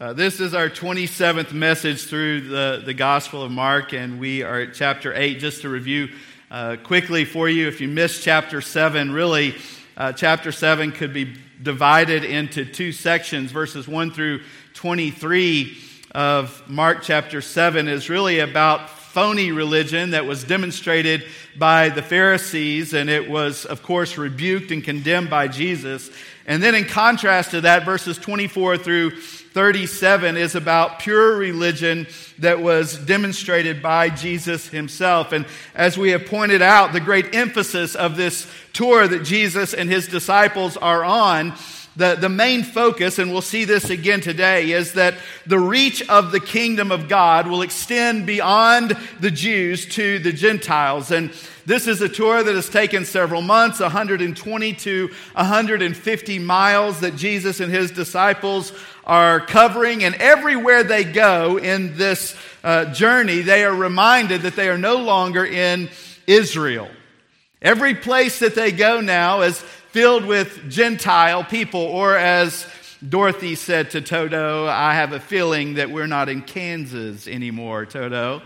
Uh, this is our 27th message through the, the Gospel of Mark, and we are at chapter 8. Just to review uh, quickly for you, if you missed chapter 7, really, uh, chapter 7 could be divided into two sections. Verses 1 through 23 of Mark chapter 7 is really about phony religion that was demonstrated by the Pharisees, and it was, of course, rebuked and condemned by Jesus. And then, in contrast to that, verses 24 through 37 is about pure religion that was demonstrated by Jesus himself. And as we have pointed out, the great emphasis of this tour that Jesus and his disciples are on the, the main focus, and we'll see this again today, is that the reach of the kingdom of God will extend beyond the Jews to the Gentiles. And this is a tour that has taken several months, 120 to 150 miles that Jesus and his disciples are covering. And everywhere they go in this uh, journey, they are reminded that they are no longer in Israel. Every place that they go now is filled with Gentile people, or as Dorothy said to Toto, I have a feeling that we're not in Kansas anymore, Toto.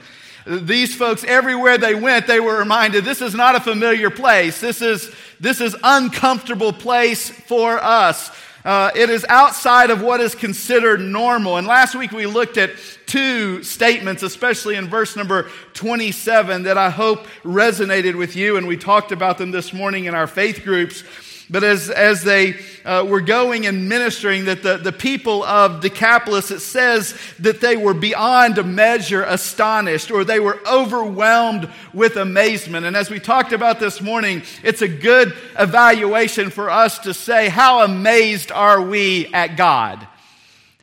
These folks, everywhere they went, they were reminded this is not a familiar place. This is, this is uncomfortable place for us. Uh, it is outside of what is considered normal. And last week we looked at two statements, especially in verse number 27, that I hope resonated with you. And we talked about them this morning in our faith groups. But as, as they uh, were going and ministering, that the, the people of Decapolis, it says that they were beyond measure astonished or they were overwhelmed with amazement. And as we talked about this morning, it's a good evaluation for us to say, how amazed are we at God?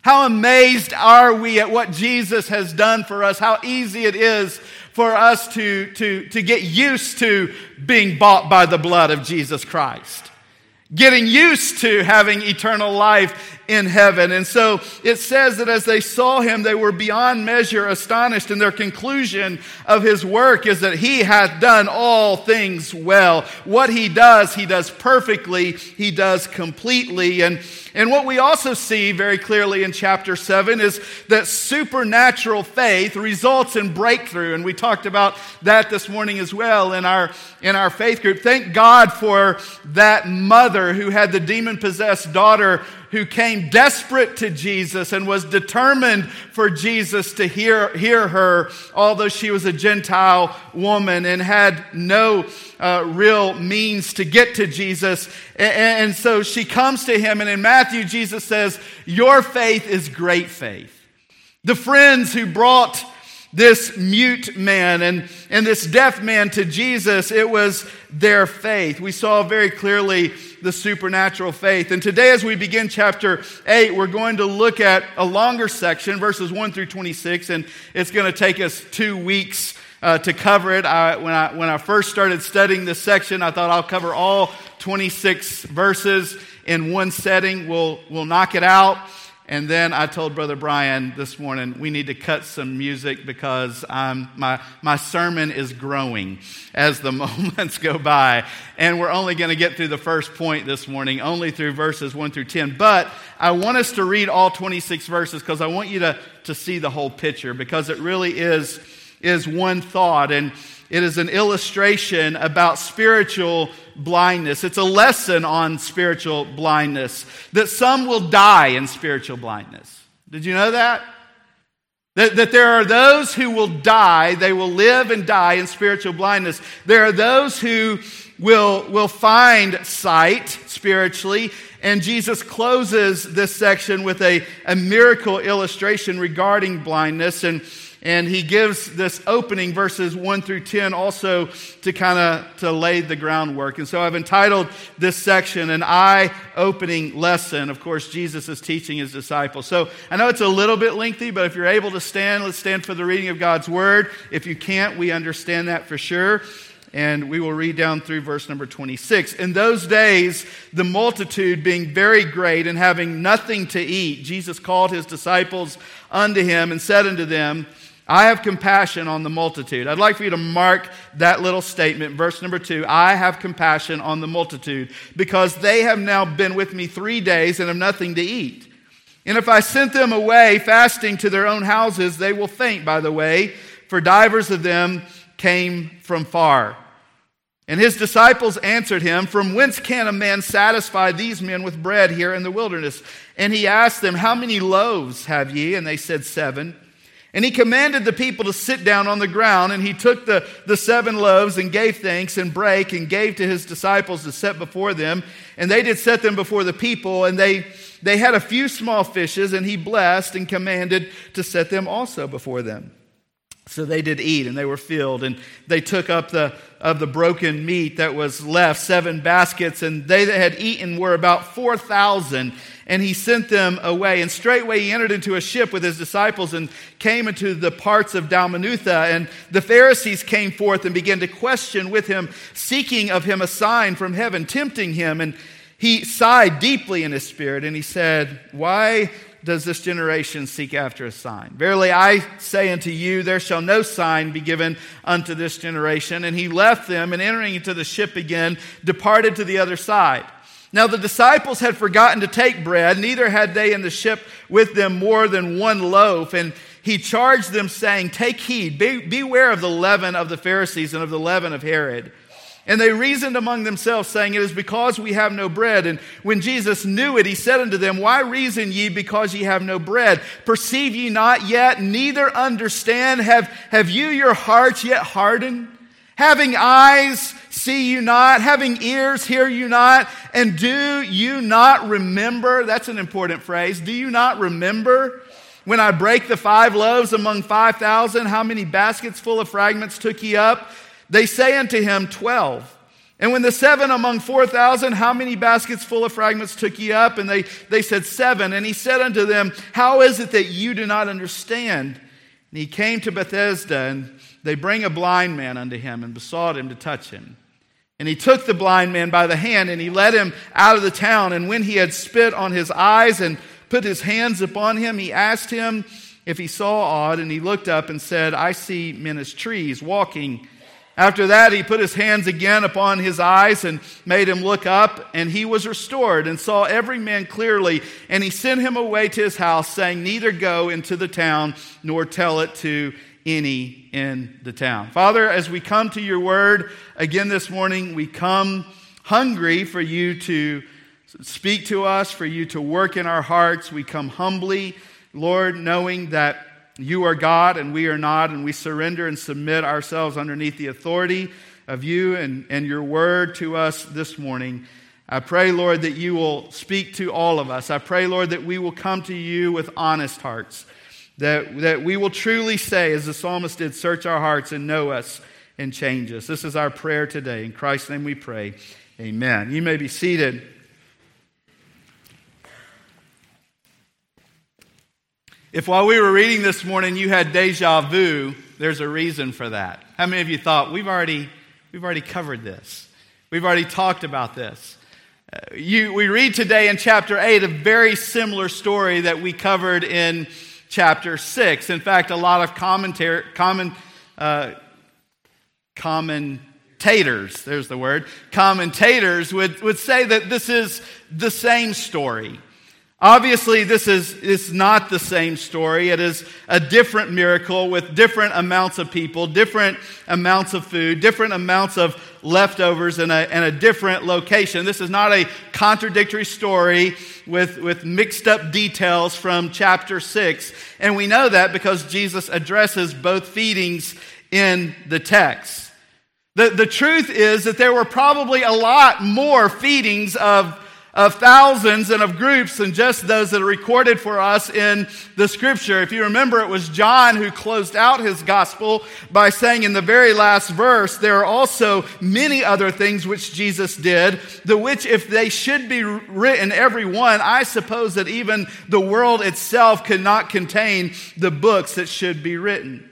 How amazed are we at what Jesus has done for us? How easy it is for us to, to, to get used to being bought by the blood of Jesus Christ getting used to having eternal life in heaven. And so it says that as they saw him, they were beyond measure astonished. And their conclusion of his work is that he hath done all things well. What he does, he does perfectly, he does completely. And, and what we also see very clearly in chapter 7 is that supernatural faith results in breakthrough. And we talked about that this morning as well in our, in our faith group. Thank God for that mother who had the demon possessed daughter who came desperate to Jesus and was determined for Jesus to hear, hear her, although she was a Gentile woman and had no uh, real means to get to Jesus. And, and so she comes to him, and in Matthew, Jesus says, Your faith is great faith. The friends who brought this mute man and, and this deaf man to Jesus, it was their faith. We saw very clearly the supernatural faith. And today, as we begin chapter 8, we're going to look at a longer section, verses 1 through 26, and it's going to take us two weeks. Uh, to cover it. I, when, I, when I first started studying this section, I thought I'll cover all 26 verses in one setting. We'll, we'll knock it out. And then I told Brother Brian this morning, we need to cut some music because my, my sermon is growing as the moments go by. And we're only going to get through the first point this morning, only through verses 1 through 10. But I want us to read all 26 verses because I want you to, to see the whole picture because it really is, is one thought. And it is an illustration about spiritual blindness. It's a lesson on spiritual blindness. That some will die in spiritual blindness. Did you know that? That, that there are those who will die, they will live and die in spiritual blindness. There are those who will, will find sight spiritually. And Jesus closes this section with a, a miracle illustration regarding blindness. And and he gives this opening verses 1 through 10 also to kind of to lay the groundwork. And so i've entitled this section an eye-opening lesson. Of course jesus is teaching his disciples. So i know it's a little bit lengthy but if you're able to stand let's stand for the reading of god's word. If you can't we understand that for sure. And we will read down through verse number 26. In those days, the multitude being very great and having nothing to eat, Jesus called his disciples unto him and said unto them, I have compassion on the multitude. I'd like for you to mark that little statement, verse number two. I have compassion on the multitude because they have now been with me three days and have nothing to eat. And if I sent them away fasting to their own houses, they will faint by the way, for divers of them came from far. And his disciples answered him, From whence can a man satisfy these men with bread here in the wilderness? And he asked them, How many loaves have ye? And they said, Seven. And he commanded the people to sit down on the ground, and he took the, the seven loaves and gave thanks and brake and gave to his disciples to set before them. And they did set them before the people, and they, they had a few small fishes, and he blessed and commanded to set them also before them. So they did eat, and they were filled, and they took up the of the broken meat that was left, seven baskets, and they that had eaten were about four thousand and he sent them away. And straightway he entered into a ship with his disciples and came into the parts of Dalmanutha. And the Pharisees came forth and began to question with him, seeking of him a sign from heaven, tempting him. And he sighed deeply in his spirit, and he said, Why does this generation seek after a sign? Verily I say unto you, there shall no sign be given unto this generation. And he left them, and entering into the ship again, departed to the other side. Now the disciples had forgotten to take bread, neither had they in the ship with them more than one loaf. And he charged them, saying, Take heed, be, beware of the leaven of the Pharisees and of the leaven of Herod. And they reasoned among themselves, saying, It is because we have no bread. And when Jesus knew it, he said unto them, Why reason ye because ye have no bread? Perceive ye not yet, neither understand? Have, have you your hearts yet hardened? Having eyes, see you not? Having ears, hear you not? And do you not remember? That's an important phrase. Do you not remember when I break the five loaves among 5,000? How many baskets full of fragments took ye up? They say unto him, Twelve. And when the seven among 4,000, how many baskets full of fragments took ye up? And they, they said, Seven. And he said unto them, How is it that you do not understand? And he came to Bethsaida and they bring a blind man unto him and besought him to touch him. And he took the blind man by the hand and he led him out of the town. And when he had spit on his eyes and put his hands upon him, he asked him if he saw aught. And he looked up and said, I see men as trees walking. After that, he put his hands again upon his eyes and made him look up, and he was restored and saw every man clearly. And he sent him away to his house, saying, Neither go into the town nor tell it to any in the town. Father, as we come to your word again this morning, we come hungry for you to speak to us, for you to work in our hearts. We come humbly, Lord, knowing that you are God and we are not, and we surrender and submit ourselves underneath the authority of you and, and your word to us this morning. I pray, Lord, that you will speak to all of us. I pray, Lord, that we will come to you with honest hearts. That, that we will truly say, as the psalmist did, search our hearts and know us and change us. This is our prayer today. In Christ's name we pray. Amen. You may be seated. If while we were reading this morning you had deja vu, there's a reason for that. How many of you thought we've already, we've already covered this? We've already talked about this. Uh, you, we read today in chapter 8 a very similar story that we covered in chapter 6. In fact, a lot of commentary, common, uh, commentators, there's the word, commentators would, would say that this is the same story. Obviously, this is, is not the same story. It is a different miracle with different amounts of people, different amounts of food, different amounts of leftovers, and a, and a different location. This is not a contradictory story with, with mixed up details from chapter 6. And we know that because Jesus addresses both feedings in the text. The, the truth is that there were probably a lot more feedings of of thousands and of groups than just those that are recorded for us in the scripture. If you remember, it was John who closed out his gospel by saying in the very last verse, there are also many other things which Jesus did, the which if they should be written, every one, I suppose that even the world itself could not contain the books that should be written.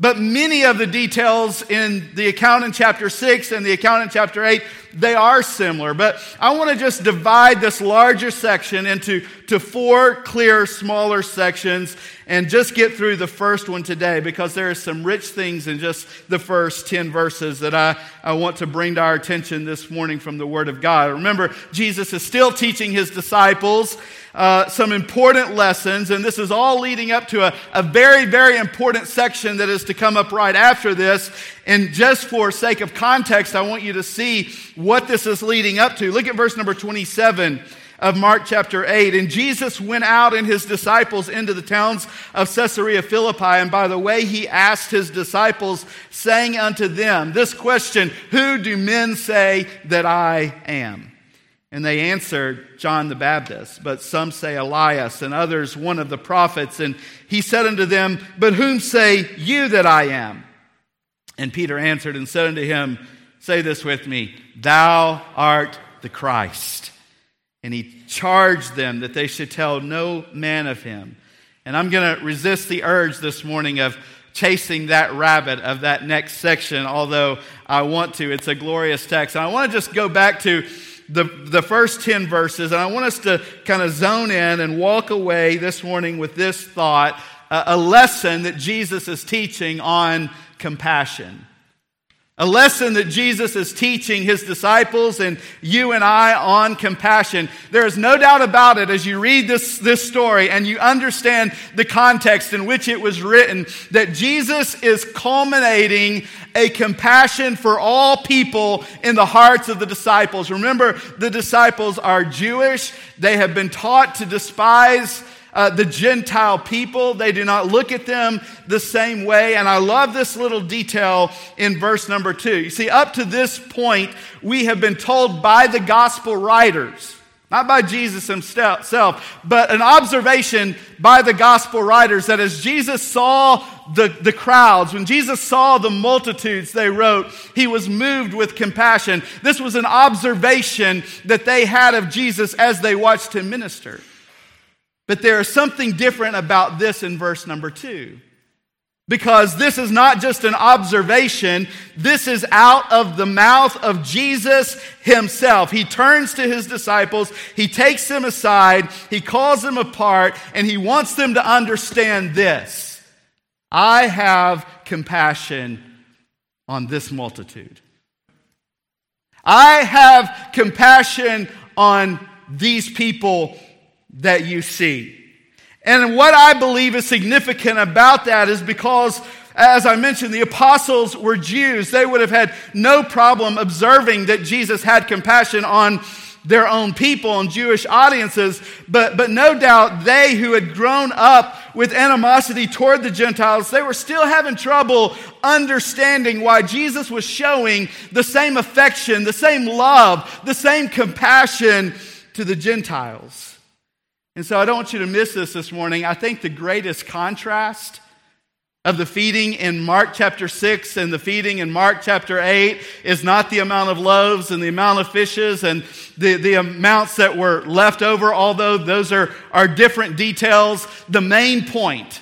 But many of the details in the account in chapter 6 and the account in chapter 8, they are similar. But I want to just divide this larger section into to four clear, smaller sections and just get through the first one today because there are some rich things in just the first 10 verses that I, I want to bring to our attention this morning from the Word of God. Remember, Jesus is still teaching his disciples uh, some important lessons, and this is all leading up to a, a very, very important section that is to come up right after this. And just for sake of context, I want you to see what this is leading up to. Look at verse number 27 of Mark chapter 8. And Jesus went out and his disciples into the towns of Caesarea Philippi. And by the way, he asked his disciples, saying unto them, This question, Who do men say that I am? And they answered, John the Baptist, but some say Elias, and others one of the prophets. And he said unto them, But whom say you that I am? And Peter answered and said unto him, Say this with me, Thou art the Christ. And he charged them that they should tell no man of him. And I'm going to resist the urge this morning of chasing that rabbit of that next section, although I want to. It's a glorious text. And I want to just go back to the, the first 10 verses, and I want us to kind of zone in and walk away this morning with this thought a lesson that Jesus is teaching on compassion. A lesson that Jesus is teaching his disciples and you and I on compassion. There is no doubt about it as you read this, this story and you understand the context in which it was written that Jesus is culminating a compassion for all people in the hearts of the disciples. Remember, the disciples are Jewish. They have been taught to despise uh, the Gentile people. They do not look at them the same way. And I love this little detail in verse number two. You see, up to this point, we have been told by the gospel writers, not by Jesus himself, but an observation by the gospel writers that as Jesus saw the, the crowds, when Jesus saw the multitudes, they wrote, he was moved with compassion. This was an observation that they had of Jesus as they watched him minister. But there is something different about this in verse number two. Because this is not just an observation, this is out of the mouth of Jesus himself. He turns to his disciples, he takes them aside, he calls them apart, and he wants them to understand this I have compassion on this multitude. I have compassion on these people that you see. And what I believe is significant about that is because, as I mentioned, the apostles were Jews. They would have had no problem observing that Jesus had compassion on their own people and Jewish audiences, but, but no doubt they who had grown up with animosity toward the Gentiles, they were still having trouble understanding why Jesus was showing the same affection, the same love, the same compassion to the Gentiles. And so I don't want you to miss this this morning. I think the greatest contrast of the feeding in Mark chapter 6 and the feeding in Mark chapter 8 is not the amount of loaves and the amount of fishes and the, the amounts that were left over, although those are, are different details. The main point,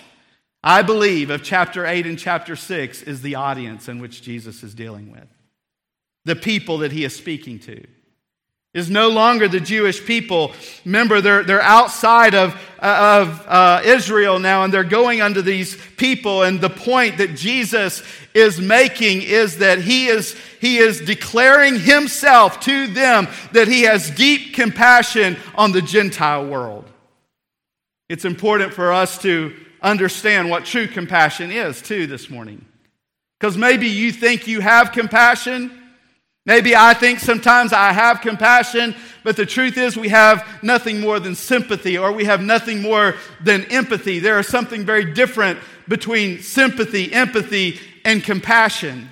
I believe, of chapter 8 and chapter 6 is the audience in which Jesus is dealing with, the people that he is speaking to is no longer the Jewish people. Remember, they're, they're outside of, uh, of uh, Israel now, and they're going under these people. And the point that Jesus is making is that he is, he is declaring himself to them that he has deep compassion on the Gentile world. It's important for us to understand what true compassion is, too, this morning. Because maybe you think you have compassion. Maybe I think sometimes I have compassion, but the truth is we have nothing more than sympathy or we have nothing more than empathy. There is something very different between sympathy, empathy, and compassion.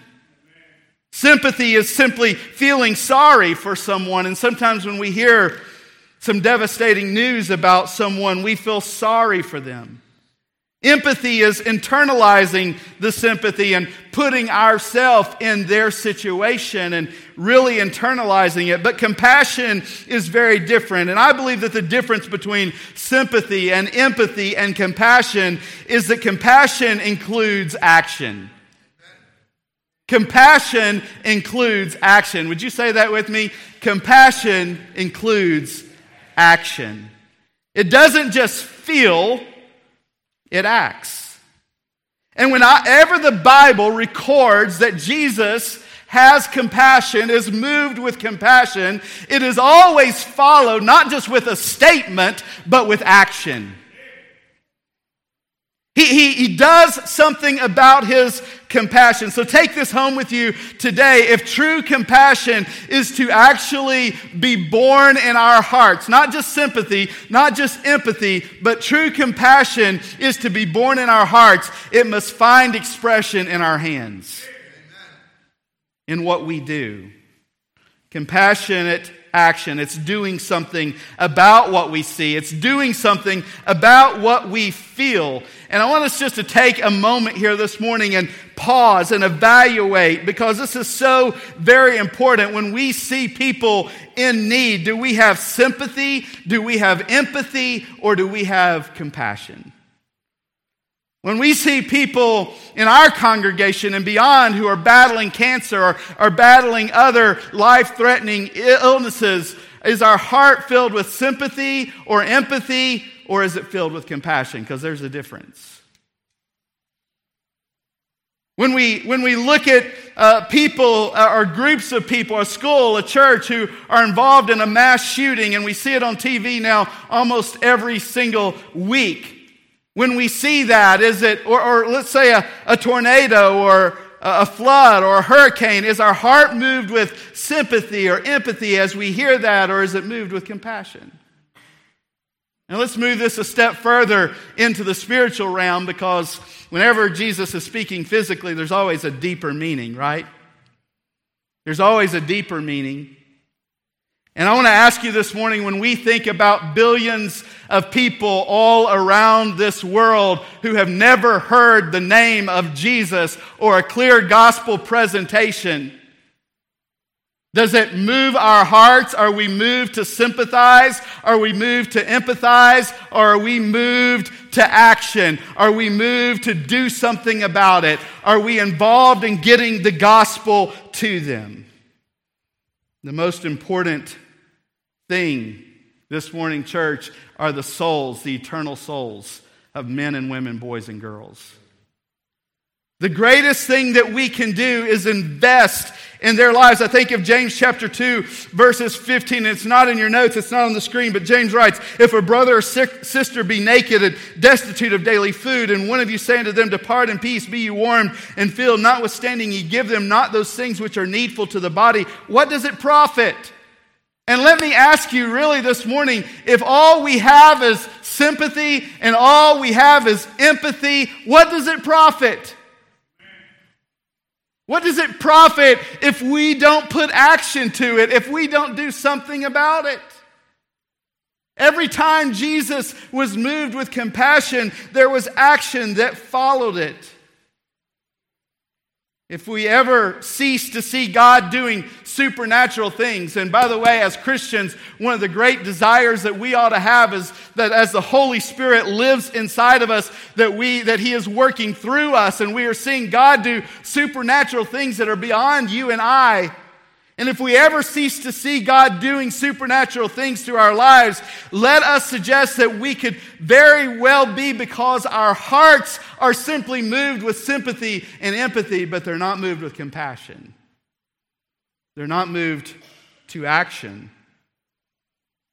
Sympathy is simply feeling sorry for someone, and sometimes when we hear some devastating news about someone, we feel sorry for them. Empathy is internalizing the sympathy and putting ourselves in their situation and really internalizing it. But compassion is very different. And I believe that the difference between sympathy and empathy and compassion is that compassion includes action. Compassion includes action. Would you say that with me? Compassion includes action. It doesn't just feel it acts. And whenever the Bible records that Jesus has compassion, is moved with compassion, it is always followed not just with a statement, but with action. He, he, he does something about his compassion. So take this home with you today. If true compassion is to actually be born in our hearts, not just sympathy, not just empathy, but true compassion is to be born in our hearts, it must find expression in our hands, in what we do. Compassionate action. It's doing something about what we see. It's doing something about what we feel. And I want us just to take a moment here this morning and pause and evaluate because this is so very important. When we see people in need, do we have sympathy? Do we have empathy? Or do we have compassion? When we see people in our congregation and beyond who are battling cancer or are battling other life threatening illnesses, is our heart filled with sympathy or empathy, or is it filled with compassion? Because there's a difference. When we, when we look at uh, people uh, or groups of people, a school, a church who are involved in a mass shooting, and we see it on TV now almost every single week, when we see that? Is it, or, or let's say a, a tornado or a flood or a hurricane, is our heart moved with sympathy or empathy as we hear that, or is it moved with compassion? And let's move this a step further into the spiritual realm because whenever Jesus is speaking physically, there's always a deeper meaning, right? There's always a deeper meaning. And I want to ask you this morning when we think about billions of people all around this world who have never heard the name of Jesus or a clear gospel presentation, does it move our hearts? Are we moved to sympathize? Are we moved to empathize? Or are we moved to action? Are we moved to do something about it? Are we involved in getting the gospel to them? The most important thing this morning, church, are the souls, the eternal souls of men and women, boys and girls. The greatest thing that we can do is invest in their lives. I think of James chapter 2, verses 15. It's not in your notes, it's not on the screen, but James writes If a brother or sister be naked and destitute of daily food, and one of you say unto them, Depart in peace, be you warmed and filled, notwithstanding ye give them not those things which are needful to the body, what does it profit? And let me ask you really this morning if all we have is sympathy and all we have is empathy, what does it profit? What does it profit if we don't put action to it, if we don't do something about it? Every time Jesus was moved with compassion, there was action that followed it. If we ever cease to see God doing supernatural things, and by the way, as Christians, one of the great desires that we ought to have is that as the Holy Spirit lives inside of us, that we that He is working through us, and we are seeing God do supernatural things that are beyond you and I. And if we ever cease to see God doing supernatural things through our lives, let us suggest that we could very well be because our hearts are simply moved with sympathy and empathy, but they're not moved with compassion. They're not moved to action.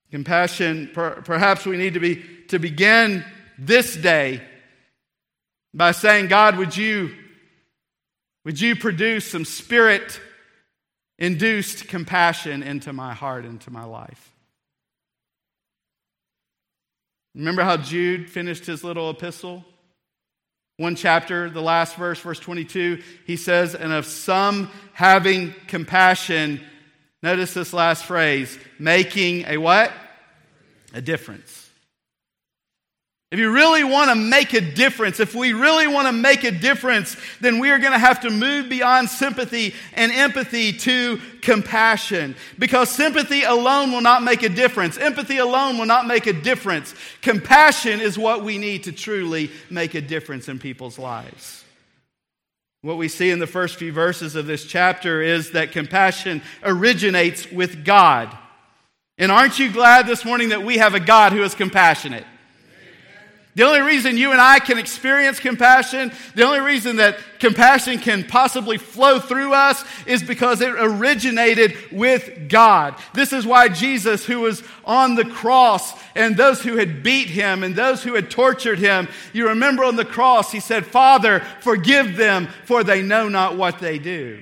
Compassion, per, perhaps we need to, be, to begin this day by saying, God, would you, would you produce some spirit induced compassion into my heart, into my life. Remember how Jude finished his little epistle? One chapter, the last verse, verse 22, he says, And of some having compassion, notice this last phrase, making a what? A difference. If you really want to make a difference, if we really want to make a difference, then we are going to have to move beyond sympathy and empathy to compassion. Because sympathy alone will not make a difference. Empathy alone will not make a difference. Compassion is what we need to truly make a difference in people's lives. What we see in the first few verses of this chapter is that compassion originates with God. And aren't you glad this morning that we have a God who is compassionate? The only reason you and I can experience compassion, the only reason that compassion can possibly flow through us is because it originated with God. This is why Jesus, who was on the cross, and those who had beat him and those who had tortured him, you remember on the cross, he said, Father, forgive them, for they know not what they do.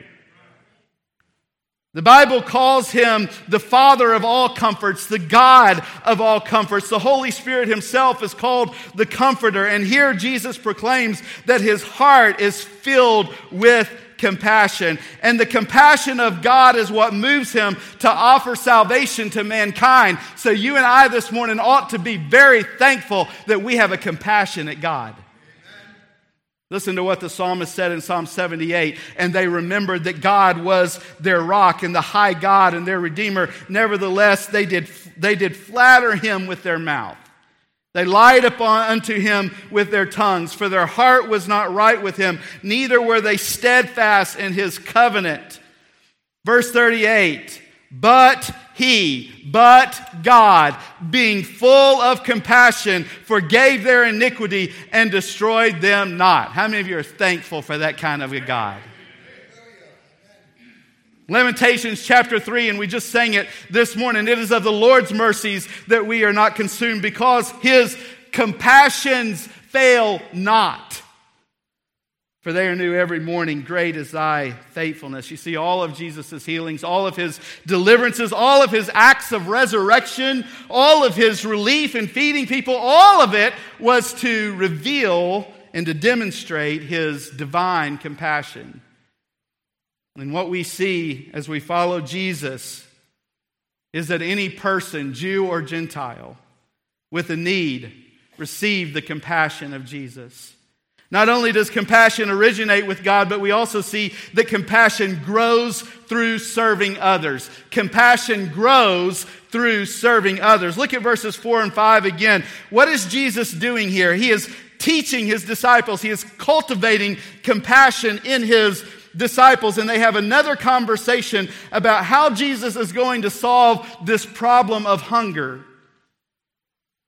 The Bible calls him the Father of all comforts, the God of all comforts. The Holy Spirit himself is called the Comforter. And here Jesus proclaims that his heart is filled with compassion. And the compassion of God is what moves him to offer salvation to mankind. So you and I this morning ought to be very thankful that we have a compassionate God. Listen to what the psalmist said in Psalm 78. And they remembered that God was their rock and the high God and their redeemer. Nevertheless, they did, they did flatter him with their mouth. They lied upon unto him with their tongues, for their heart was not right with him, neither were they steadfast in his covenant. Verse 38 But he, but God, being full of compassion, forgave their iniquity and destroyed them not. How many of you are thankful for that kind of a God? Lamentations chapter 3, and we just sang it this morning. It is of the Lord's mercies that we are not consumed because his compassions fail not. For they are new every morning. Great is thy faithfulness. You see, all of Jesus' healings, all of his deliverances, all of his acts of resurrection, all of his relief in feeding people, all of it was to reveal and to demonstrate his divine compassion. And what we see as we follow Jesus is that any person, Jew or Gentile, with a need, receive the compassion of Jesus. Not only does compassion originate with God, but we also see that compassion grows through serving others. Compassion grows through serving others. Look at verses 4 and 5 again. What is Jesus doing here? He is teaching his disciples, he is cultivating compassion in his disciples, and they have another conversation about how Jesus is going to solve this problem of hunger.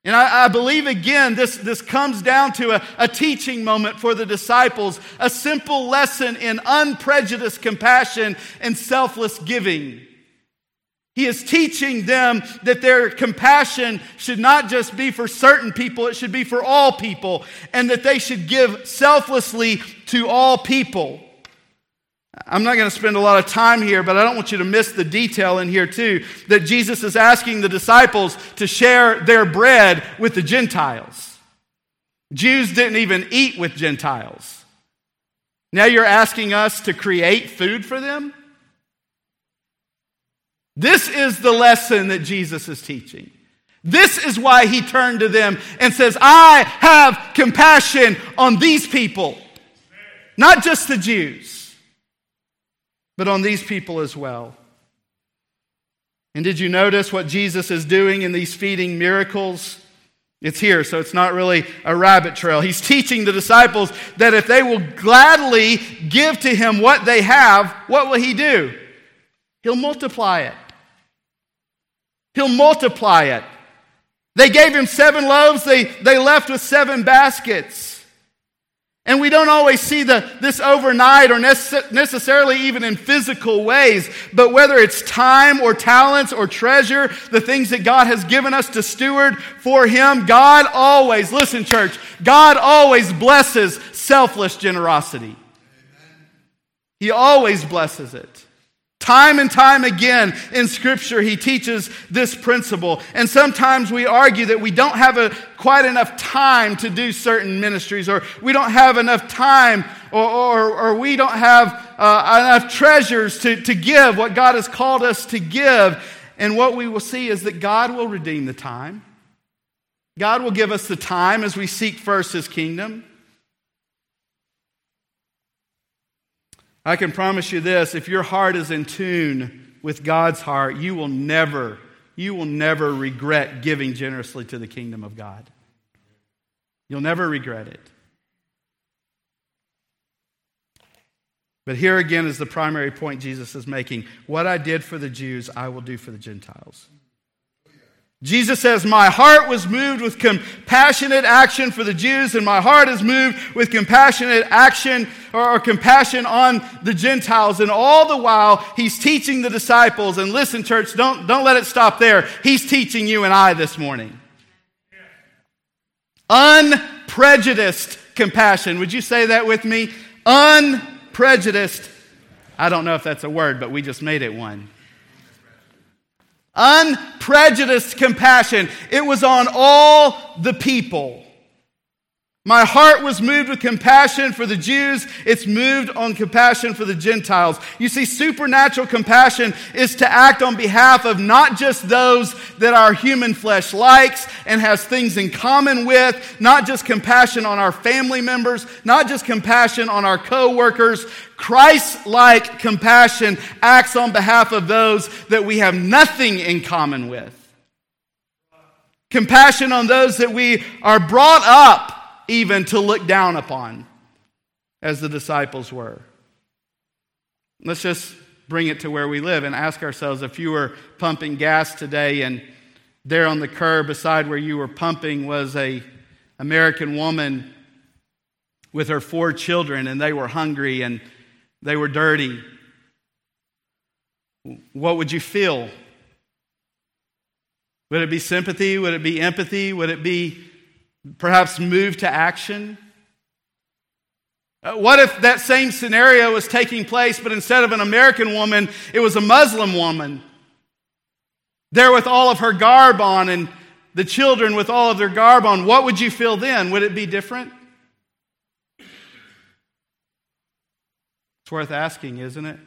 And I, I, believe again, this, this comes down to a, a teaching moment for the disciples, a simple lesson in unprejudiced compassion and selfless giving. He is teaching them that their compassion should not just be for certain people, it should be for all people, and that they should give selflessly to all people. I'm not going to spend a lot of time here, but I don't want you to miss the detail in here, too, that Jesus is asking the disciples to share their bread with the Gentiles. Jews didn't even eat with Gentiles. Now you're asking us to create food for them? This is the lesson that Jesus is teaching. This is why he turned to them and says, I have compassion on these people, not just the Jews but on these people as well. And did you notice what Jesus is doing in these feeding miracles? It's here, so it's not really a rabbit trail. He's teaching the disciples that if they will gladly give to him what they have, what will he do? He'll multiply it. He'll multiply it. They gave him seven loaves, they, they left with seven baskets. And we don't always see the, this overnight or necessarily even in physical ways, but whether it's time or talents or treasure, the things that God has given us to steward for Him, God always, listen, church, God always blesses selfless generosity. He always blesses it. Time and time again in Scripture, he teaches this principle. And sometimes we argue that we don't have a, quite enough time to do certain ministries, or we don't have enough time, or, or, or we don't have uh, enough treasures to, to give what God has called us to give. And what we will see is that God will redeem the time. God will give us the time as we seek first his kingdom. I can promise you this if your heart is in tune with God's heart, you will never, you will never regret giving generously to the kingdom of God. You'll never regret it. But here again is the primary point Jesus is making. What I did for the Jews, I will do for the Gentiles. Jesus says, My heart was moved with compassionate action for the Jews, and my heart is moved with compassionate action or, or, compassion on the Gentiles. And all the while, he's teaching the disciples. And listen, church, don't, don't let it stop there. He's teaching you and I this morning. Unprejudiced compassion. Would you say that with me? Unprejudiced. I don't know if that's a word, but we just made it one. Unprejudiced compassion. It was on all the people. My heart was moved with compassion for the Jews. It's moved on compassion for the Gentiles. You see, supernatural compassion is to act on behalf of not just those that our human flesh likes and has things in common with, not just compassion on our family members, not just compassion on our co-workers. Christ-like compassion acts on behalf of those that we have nothing in common with. Compassion on those that we are brought up even to look down upon, as the disciples were. Let's just bring it to where we live and ask ourselves if you were pumping gas today and there on the curb beside where you were pumping was a American woman with her four children and they were hungry and they were dirty. What would you feel? Would it be sympathy? Would it be empathy? Would it be Perhaps move to action? Uh, what if that same scenario was taking place, but instead of an American woman, it was a Muslim woman? There with all of her garb on and the children with all of their garb on, what would you feel then? Would it be different? It's worth asking, isn't it?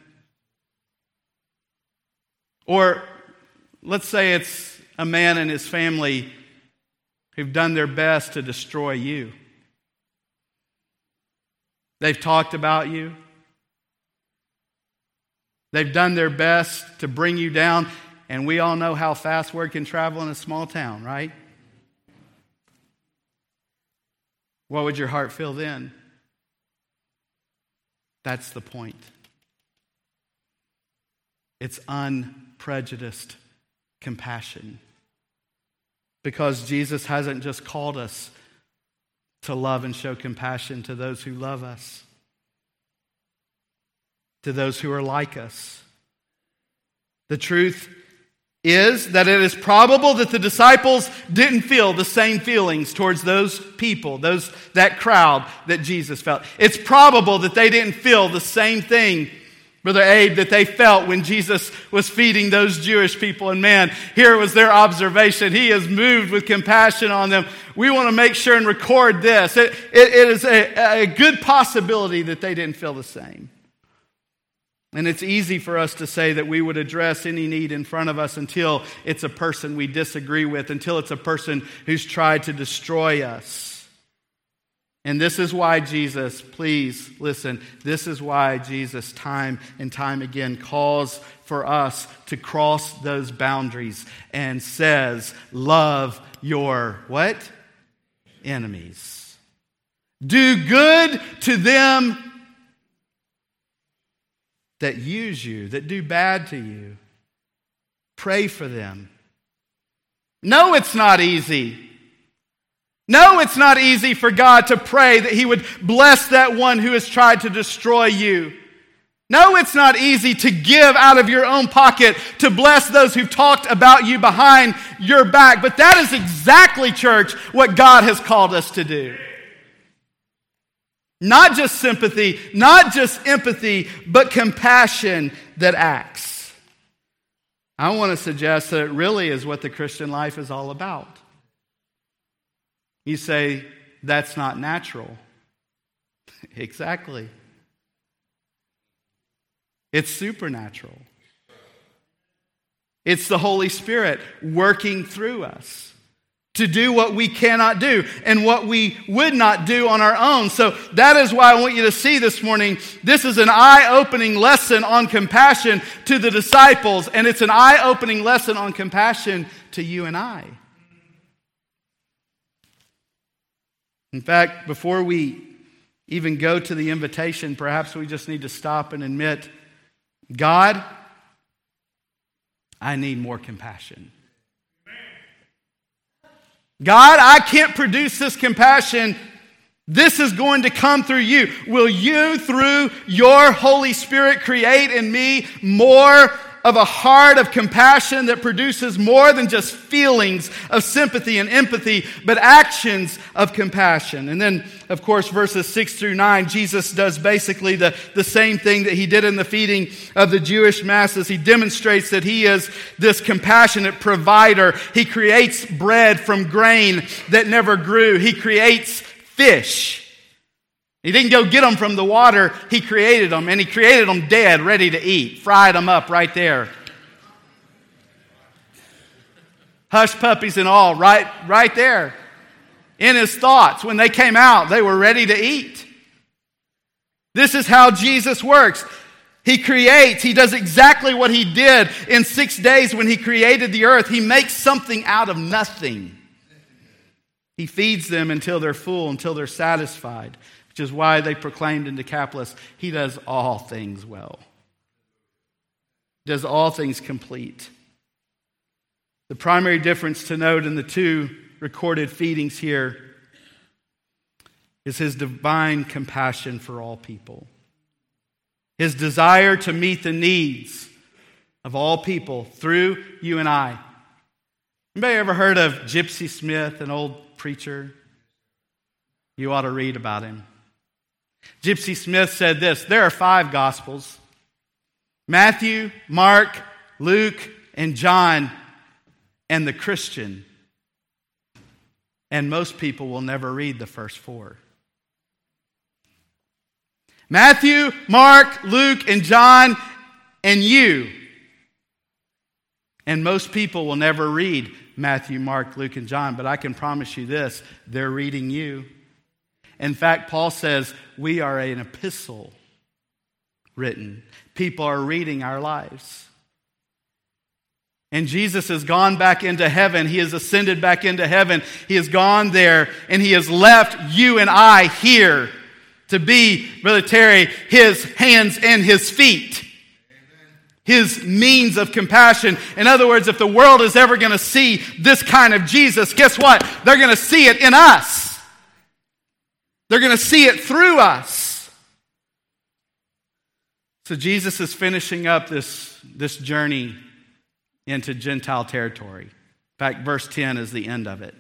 Or let's say it's a man and his family who've done their best to destroy you. They've talked about you. They've done their best to bring you down, and we all know how fast word can travel in a small town, right? What would your heart feel then? That's the point. It's unprejudiced compassion because Jesus hasn't just called us to love and show compassion to those who love us, to those who are like us. The truth is that it is probable that the disciples didn't feel the same feelings towards those people, those, that crowd that Jesus felt. It's probable that they didn't feel the same thing Brother Abe, that they felt when Jesus was feeding those Jewish people. And man, here was their observation. He is moved with compassion on them. We want to make sure and record this. it, it, it is a, a good possibility that they didn't feel the same. And it's easy for us to say that we would address any need in front of us until it's a person we disagree with, until it's a person who's tried to destroy us. And this is why Jesus, please listen, this is why Jesus, time and time again, calls for us to cross those boundaries and says, Love your what? Enemies. Do good to them that use you, that do bad to you. Pray for them. No, it's not easy. No, it's not easy for God to pray that He would bless that one who has tried to destroy you. No, it's not easy to give out of your own pocket to bless those who've talked about you behind your back. But that is exactly, church, what God has called us to do. Not just sympathy, not just empathy, but compassion that acts. I want to suggest that it really is what the Christian life is all about. You say, that's not natural. exactly. It's supernatural. It's the Holy Spirit working through us to do what we cannot do and what we would not do on our own. So that is why I want you to see this morning. This is an eye opening lesson on compassion to the disciples, and it's an eye opening lesson on compassion to you and I. In fact, before we even go to the invitation, perhaps we just need to stop and admit God, I need more compassion. God, I can't produce this compassion. This is going to come through you. Will you, through your Holy Spirit, create in me more of a heart of compassion that produces more than just feelings of sympathy and empathy, but actions of compassion. And then, of course, verses 6 through 9, Jesus does basically the, the same thing that he did in the feeding of the Jewish masses. He demonstrates that he is this compassionate provider. He creates bread from grain that never grew, he creates fish. He didn't go get them from the water, he created them, and he created them dead, ready to eat, fried them up right there. Hush puppies and all, right, right there. In his thoughts, when they came out, they were ready to eat. This is how Jesus works. He creates, he does exactly what he did in six days when he created the earth. He makes something out of nothing. He feeds them until they're full, until they're satisfied, which is why they proclaimed in Decapolis, He does all things well. Does all things complete. The primary difference to note in the two recorded feedings here is his divine compassion for all people. His desire to meet the needs of all people through you and I. Anybody ever heard of Gypsy Smith, an old preacher. You ought to read about him. Gypsy Smith said this there are five gospels Matthew, Mark, Luke, and John, and the Christian. And most people will never read the first four. Matthew, Mark, Luke, and John, and you. And most people will never read Matthew, Mark, Luke, and John, but I can promise you this they're reading you. In fact, Paul says we are an epistle written. People are reading our lives. And Jesus has gone back into heaven. He has ascended back into heaven. He has gone there and he has left you and I here to be, Brother Terry, his hands and his feet his means of compassion. In other words, if the world is ever going to see this kind of Jesus, guess what? They're going to see it in us. They're going to see it through us. So Jesus is finishing up this, this journey into Gentile territory. In fact, verse 10 is the end of it.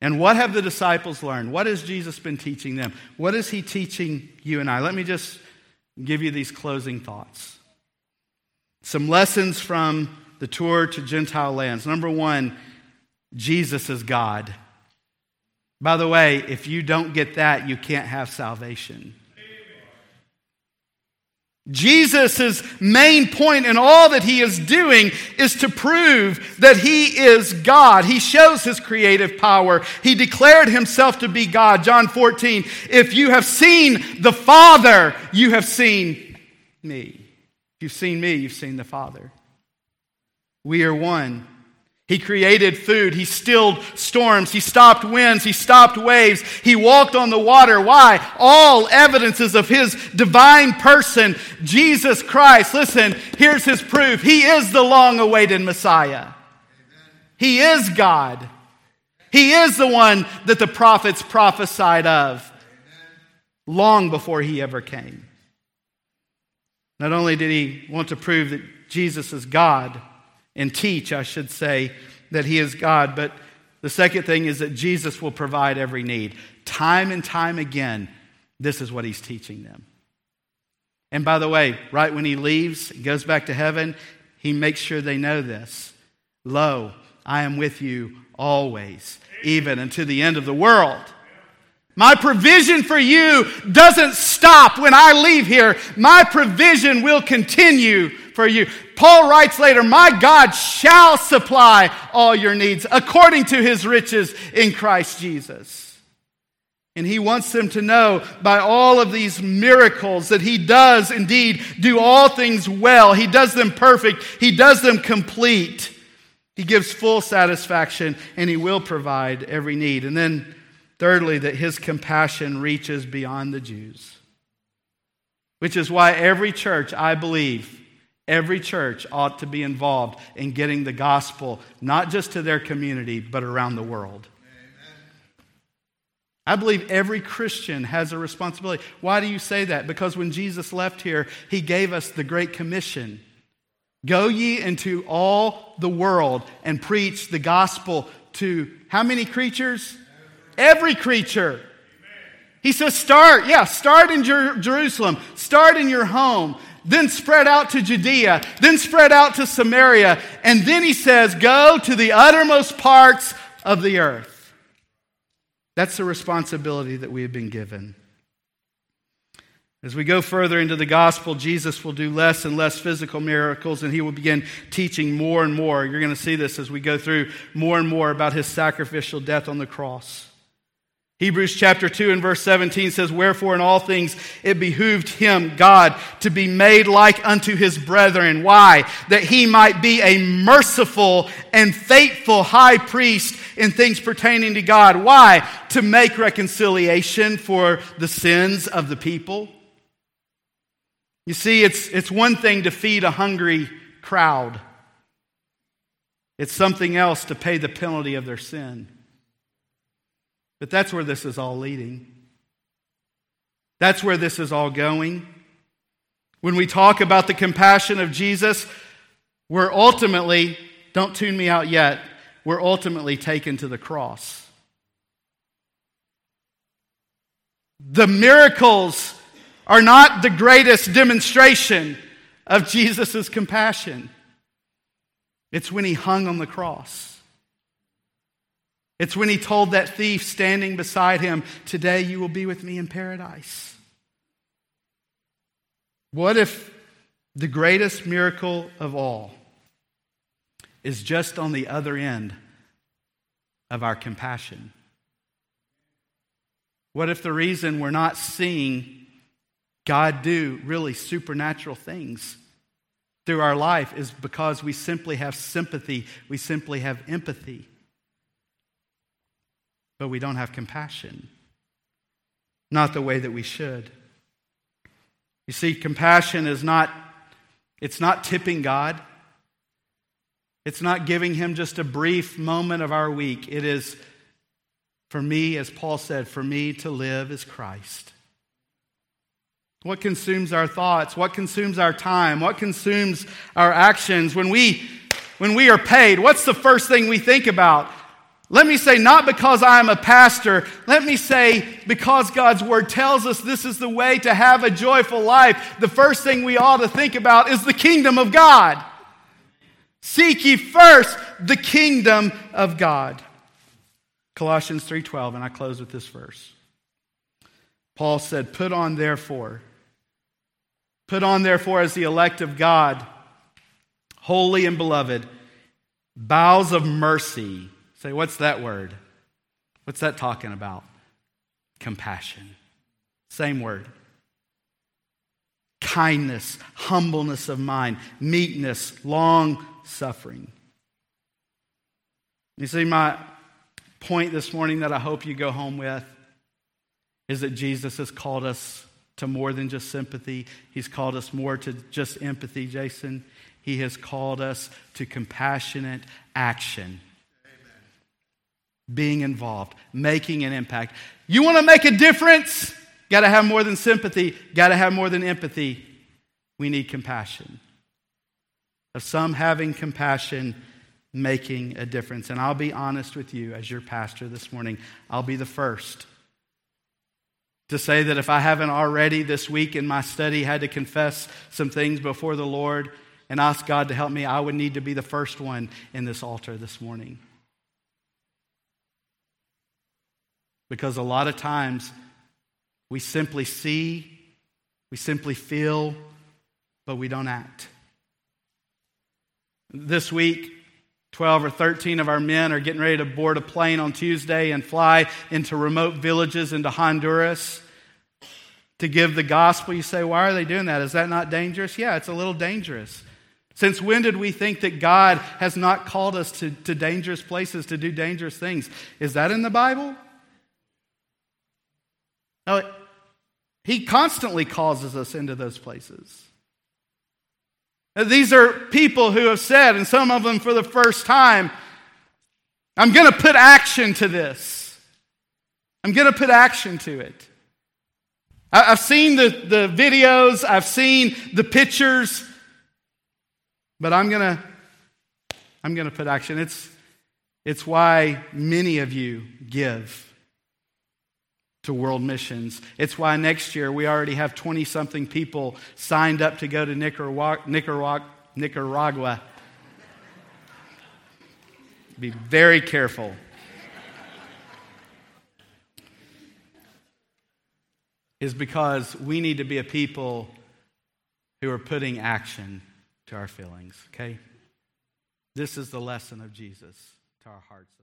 And what have the disciples learned? What has Jesus been teaching them? What is he teaching you and I? Let me just give you these closing thoughts. Some lessons from the tour to Gentile lands. Number one, Jesus is God. By the way, if you don't get that, you can't have salvation. Jesus' main point in all that he is doing is to prove that he is God. He shows his creative power. He declared himself to be God. John 14, if you have seen the Father, you have seen me If you've seen me, you've seen the Father. We are one. He created food. He stilled storms. He stopped winds. He stopped waves. He walked on the water. Why? All evidences of his divine person, Jesus Christ. Listen, here's his proof. He is the long awaited Messiah. He is God. He is the one that the prophets prophesied of long before he ever came. Not only did he want to prove that Jesus is God and teach, I should say, that he is God, but the second thing is that Jesus will provide every need. Time and time again, this is what he's teaching them. And by the way, right when he leaves, goes back to heaven, he makes sure they know this. Lo, I am with you always, even unto the end of the world. My provision for you doesn't stop when I leave here. My provision will continue for you. Paul writes later, My God shall supply all your needs according to his riches in Christ Jesus. And he wants them to know by all of these miracles that he does indeed do all things well. He does them perfect, he does them complete. He gives full satisfaction and he will provide every need. And then Thirdly, that his compassion reaches beyond the Jews, which is why every church, I believe, every church ought to be involved in getting the gospel, not just to their community, but around the world. I believe every Christian has a responsibility. Why do you say that? Because when Jesus left here, he gave us the Great Commission Go ye into all the world and preach the gospel to how many creatures? Every creature. He says, start, yeah, start in Jer- Jerusalem, start in your home, then spread out to Judea, then spread out to Samaria, and then he says, go to the uttermost parts of the earth. That's the responsibility that we have been given. As we go further into the gospel, Jesus will do less and less physical miracles, and he will begin teaching more and more. You're going to see this as we go through more and more about his sacrificial death on the cross. Hebrews chapter 2 and verse 17 says, Wherefore in all things it behooved him, God, to be made like unto his brethren. Why? That he might be a merciful and faithful high priest in things pertaining to God. Why? To make reconciliation for the sins of the people. You see, it's, it's one thing to feed a hungry crowd. It's something else to pay the penalty of their sin. But that's where this is all leading. That's where this is all going. When we talk about the compassion of Jesus, we're ultimately, don't tune me out yet, we're ultimately taken to the cross. The miracles are not the greatest demonstration of Jesus' compassion. It's when he hung on the cross. It's when he told that thief standing beside him, Today you will be with me in paradise. What if the greatest miracle of all is just on the other end of our compassion? What if the reason we're not seeing God do really supernatural things through our life is because we simply have sympathy, we simply have empathy? But we don't have compassion. Not the way that we should. You see, compassion is not, it's not tipping God. It's not giving him just a brief moment of our week. It is, for me, as Paul said, for me to live is Christ. What consumes our thoughts? What consumes our time? What consumes our actions? When we, when we are paid, what's the first thing we think about? Let me say, not because I am a pastor, let me say, because God's word tells us this is the way to have a joyful life, the first thing we ought to think about is the kingdom of God. Seek ye first the kingdom of God. Colossians 3:12 and I close with this verse. Paul said, "Put on therefore put on therefore as the elect of God, holy and beloved, bowels of mercy, Say, what's that word? What's that talking about? Compassion. Same word. Kindness, humbleness of mind, meekness, long suffering. You see, my point this morning that I hope you go home with is that Jesus has called us to more than just sympathy. He's called us more to just empathy, Jason. He has called us to compassionate action being involved, making an impact. You want to make a difference? Got to have more than sympathy, got to have more than empathy. We need compassion. Of some having compassion, making a difference. And I'll be honest with you, as your pastor this morning, I'll be the first to say that if I haven't already this week in my study had to confess some things before the Lord and ask God to help me, I would need to be the first one in this altar this morning. Because a lot of times we simply see, we simply feel, but we don't act. This week, 12 or 13 of our men are getting ready to board a plane on Tuesday and fly into remote villages into Honduras to give the gospel. You say, why are they doing that? Is that not dangerous? Yeah, it's a little dangerous. Since when did we think that God has not called us to, to dangerous places to do dangerous things? Is that in the Bible? Now, he constantly causes us into those places. These are people who have said, and some of them for the first time, I'm going to put action to this. I'm going to put action to it. I've seen the, the videos, I've seen the pictures, but I'm going to I'm going to put action. It's, it's why many of you give to world missions. It's why next year we already have 20 something people signed up to go to Nicaragua. Nicaragua, Nicaragua. Be very careful. Is because we need to be a people who are putting action to our feelings, okay? This is the lesson of Jesus to our hearts.